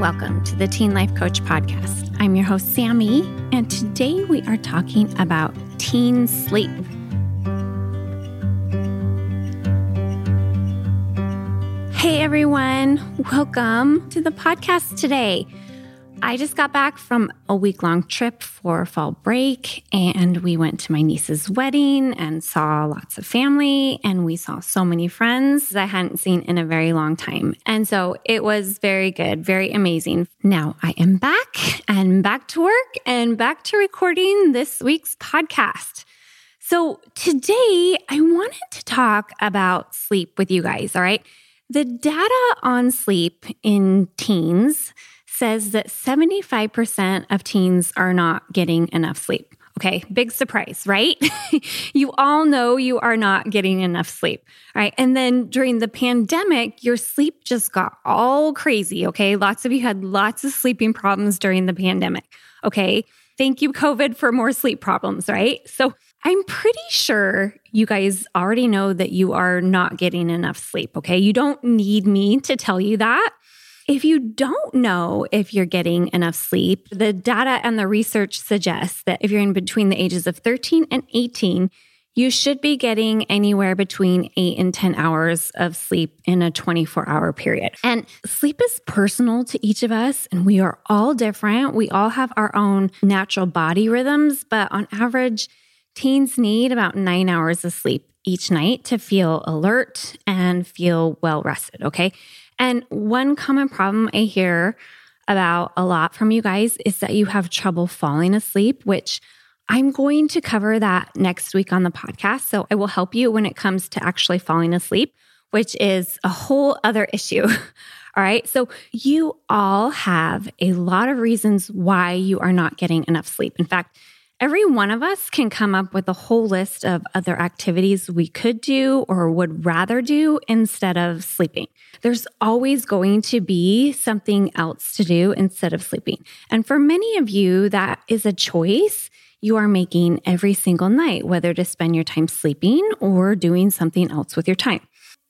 welcome to the Teen Life Coach Podcast. I'm your host, Sammy, and today we are talking about teen sleep. Hey everyone, welcome to the podcast today. I just got back from a week long trip for fall break, and we went to my niece's wedding and saw lots of family, and we saw so many friends I hadn't seen in a very long time. And so it was very good, very amazing. Now I am back and back to work and back to recording this week's podcast. So today I wanted to talk about sleep with you guys, all right? The data on sleep in teens says that 75% of teens are not getting enough sleep. Okay, big surprise, right? you all know you are not getting enough sleep, right? And then during the pandemic, your sleep just got all crazy. Okay, lots of you had lots of sleeping problems during the pandemic. Okay, thank you, COVID, for more sleep problems, right? So I'm pretty sure you guys already know that you are not getting enough sleep. Okay, you don't need me to tell you that. If you don't know if you're getting enough sleep, the data and the research suggests that if you're in between the ages of 13 and 18, you should be getting anywhere between eight and 10 hours of sleep in a 24 hour period. And sleep is personal to each of us, and we are all different. We all have our own natural body rhythms, but on average, teens need about nine hours of sleep each night to feel alert and feel well rested. Okay. And one common problem I hear about a lot from you guys is that you have trouble falling asleep, which I'm going to cover that next week on the podcast. So I will help you when it comes to actually falling asleep, which is a whole other issue. All right. So you all have a lot of reasons why you are not getting enough sleep. In fact, Every one of us can come up with a whole list of other activities we could do or would rather do instead of sleeping. There's always going to be something else to do instead of sleeping. And for many of you, that is a choice you are making every single night, whether to spend your time sleeping or doing something else with your time.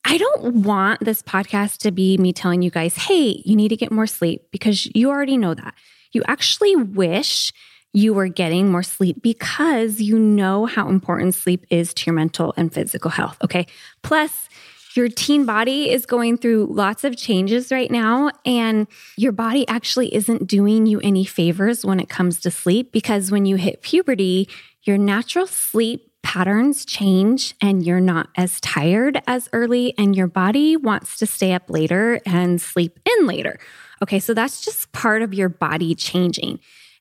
I don't want this podcast to be me telling you guys, hey, you need to get more sleep because you already know that. You actually wish you were getting more sleep because you know how important sleep is to your mental and physical health. Okay. Plus, your teen body is going through lots of changes right now, and your body actually isn't doing you any favors when it comes to sleep because when you hit puberty, your natural sleep patterns change and you're not as tired as early, and your body wants to stay up later and sleep in later. Okay, so that's just part of your body changing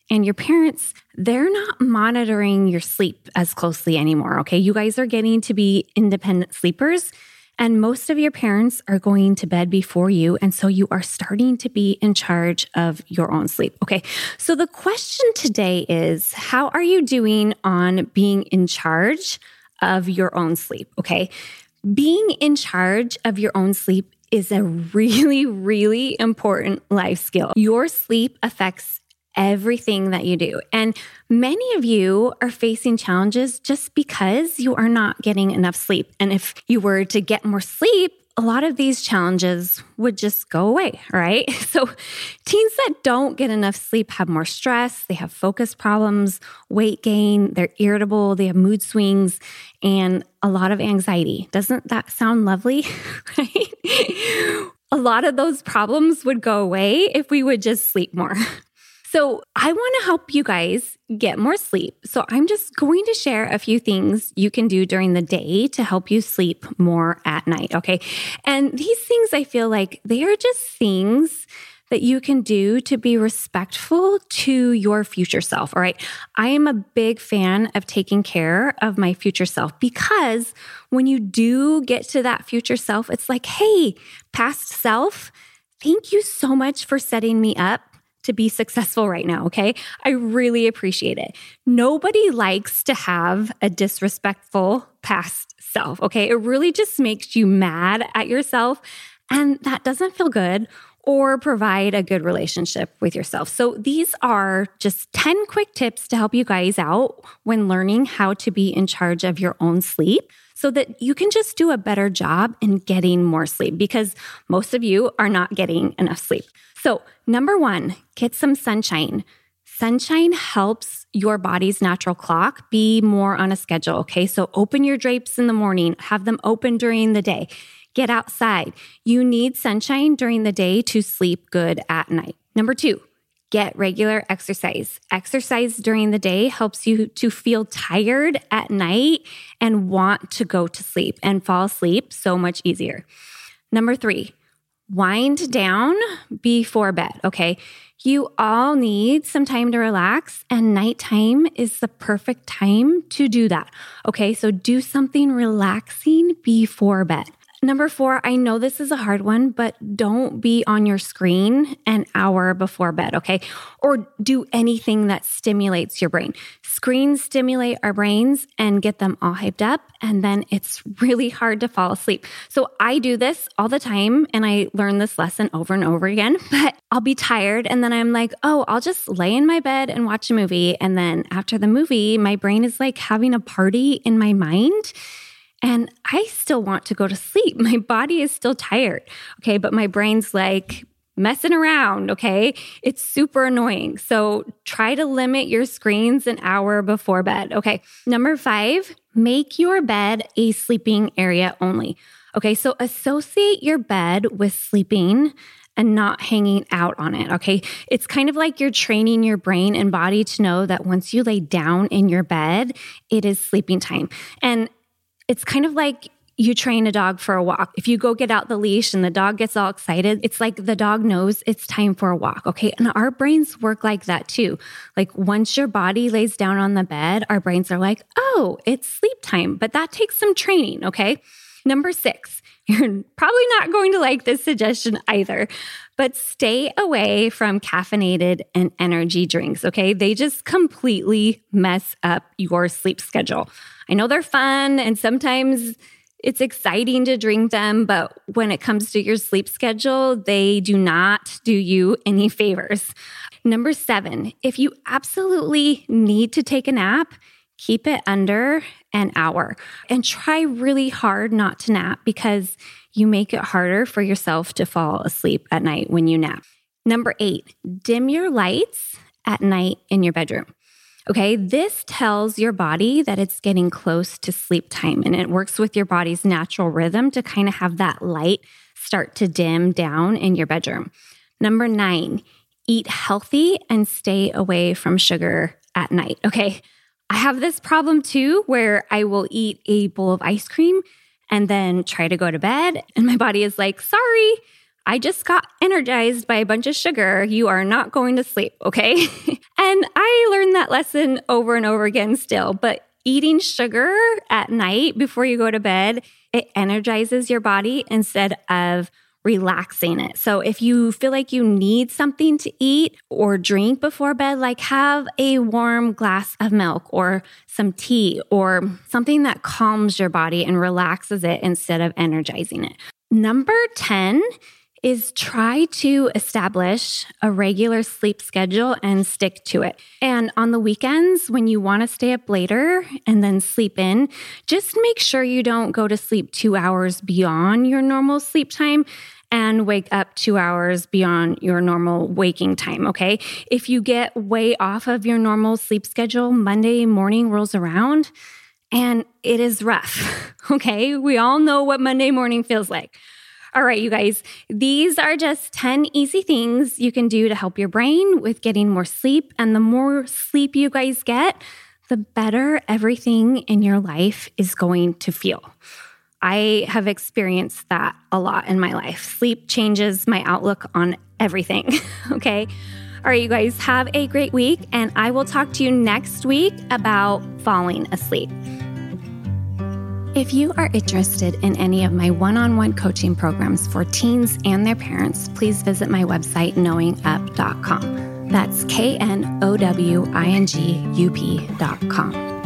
and your parents, they're not monitoring your sleep as closely anymore. Okay. You guys are getting to be independent sleepers, and most of your parents are going to bed before you. And so you are starting to be in charge of your own sleep. Okay. So the question today is how are you doing on being in charge of your own sleep? Okay. Being in charge of your own sleep is a really, really important life skill. Your sleep affects everything that you do. And many of you are facing challenges just because you are not getting enough sleep. And if you were to get more sleep, a lot of these challenges would just go away, right? So, teens that don't get enough sleep have more stress, they have focus problems, weight gain, they're irritable, they have mood swings, and a lot of anxiety. Doesn't that sound lovely? right? A lot of those problems would go away if we would just sleep more. So, I want to help you guys get more sleep. So, I'm just going to share a few things you can do during the day to help you sleep more at night. Okay. And these things I feel like they are just things that you can do to be respectful to your future self. All right. I am a big fan of taking care of my future self because when you do get to that future self, it's like, hey, past self, thank you so much for setting me up to be successful right now. Okay. I really appreciate it. Nobody likes to have a disrespectful past self. Okay. It really just makes you mad at yourself. And that doesn't feel good or provide a good relationship with yourself. So, these are just 10 quick tips to help you guys out when learning how to be in charge of your own sleep. so that you can just do a better job in getting more sleep because most of you are not getting enough sleep. So, number one, get some sunshine. Sunshine helps your body's natural clock be more on a schedule. Okay. So, open your drapes in the morning, have them open during the day. Get outside. You need sunshine during the day to sleep good at night. Number two, get regular exercise. Exercise during the day helps you to feel tired at night and want to go to sleep and fall asleep so much easier. Number three, wind down before bed. Okay. You all need some time to relax, and nighttime is the perfect time to do that. Okay. So do something relaxing before bed. Number four, I know this is a hard one, but don't be on your screen an hour before bed, okay? Or do anything that stimulates your brain. Screens stimulate our brains and get them all hyped up, and then it's really hard to fall asleep. So I do this all the time, and I learn this lesson over and over again, but I'll be tired, and then I'm like, oh, I'll just lay in my bed and watch a movie. And then after the movie, my brain is like having a party in my mind and I still want to go to sleep. My body is still tired. Okay. But my brain's like, messing around, okay? It's super annoying. So try to limit your screens an hour before bed, okay? Number five, make your bed a sleeping area only. Okay, so associate your bed with sleeping and not hanging out on it. Okay. It's kind of like you're training your brain and body to know that once you lay down in your bed, it is sleeping time. And it's kind of like you train a dog for a walk. If you go get out the leash and the dog gets all excited, it's like the dog knows it's time for a walk. Okay. And our brains work like that too. Like once your body lays down on the bed, our brains are like, oh, it's sleep time. But that takes some training. Okay. Number six, you're probably not going to like this suggestion either, but stay away from caffeinated and energy drinks. Okay. They just completely mess up your sleep schedule. I know they're fun and sometimes it's exciting to drink them, but when it comes to your sleep schedule, they do not do you any favors. Number seven, if you absolutely need to take a nap, keep it under an hour and try really hard not to nap because you make it harder for yourself to fall asleep at night when you nap. Number eight, dim your lights at night in your bedroom. Okay, this tells your body that it's getting close to sleep time and it works with your body's natural rhythm to kind of have that light start to dim down in your bedroom. Number nine, eat healthy and stay away from sugar at night. Okay, I have this problem too where I will eat a bowl of ice cream and then try to go to bed, and my body is like, sorry. I just got energized by a bunch of sugar. You are not going to sleep, okay? and I learned that lesson over and over again still, but eating sugar at night before you go to bed, it energizes your body instead of relaxing it. So if you feel like you need something to eat or drink before bed, like have a warm glass of milk or some tea or something that calms your body and relaxes it instead of energizing it. Number 10 is try to establish a regular sleep schedule and stick to it. And on the weekends, when you want to stay up later and then sleep in, just make sure you don't go to sleep two hours beyond your normal sleep time and wake up two hours beyond your normal waking time. Okay. If you get way off of your normal sleep schedule, Monday morning rolls around and it is rough. Okay. We all know what Monday morning feels like. All right, you guys, these are just 10 easy things you can do to help your brain with getting more sleep. And the more sleep you guys get, the better everything in your life is going to feel. I have experienced that a lot in my life. Sleep changes my outlook on everything. okay. All right, you guys, have a great week, and I will talk to you next week about falling asleep. If you are interested in any of my one on one coaching programs for teens and their parents, please visit my website, knowingup.com. That's K N O W I N G U P.com.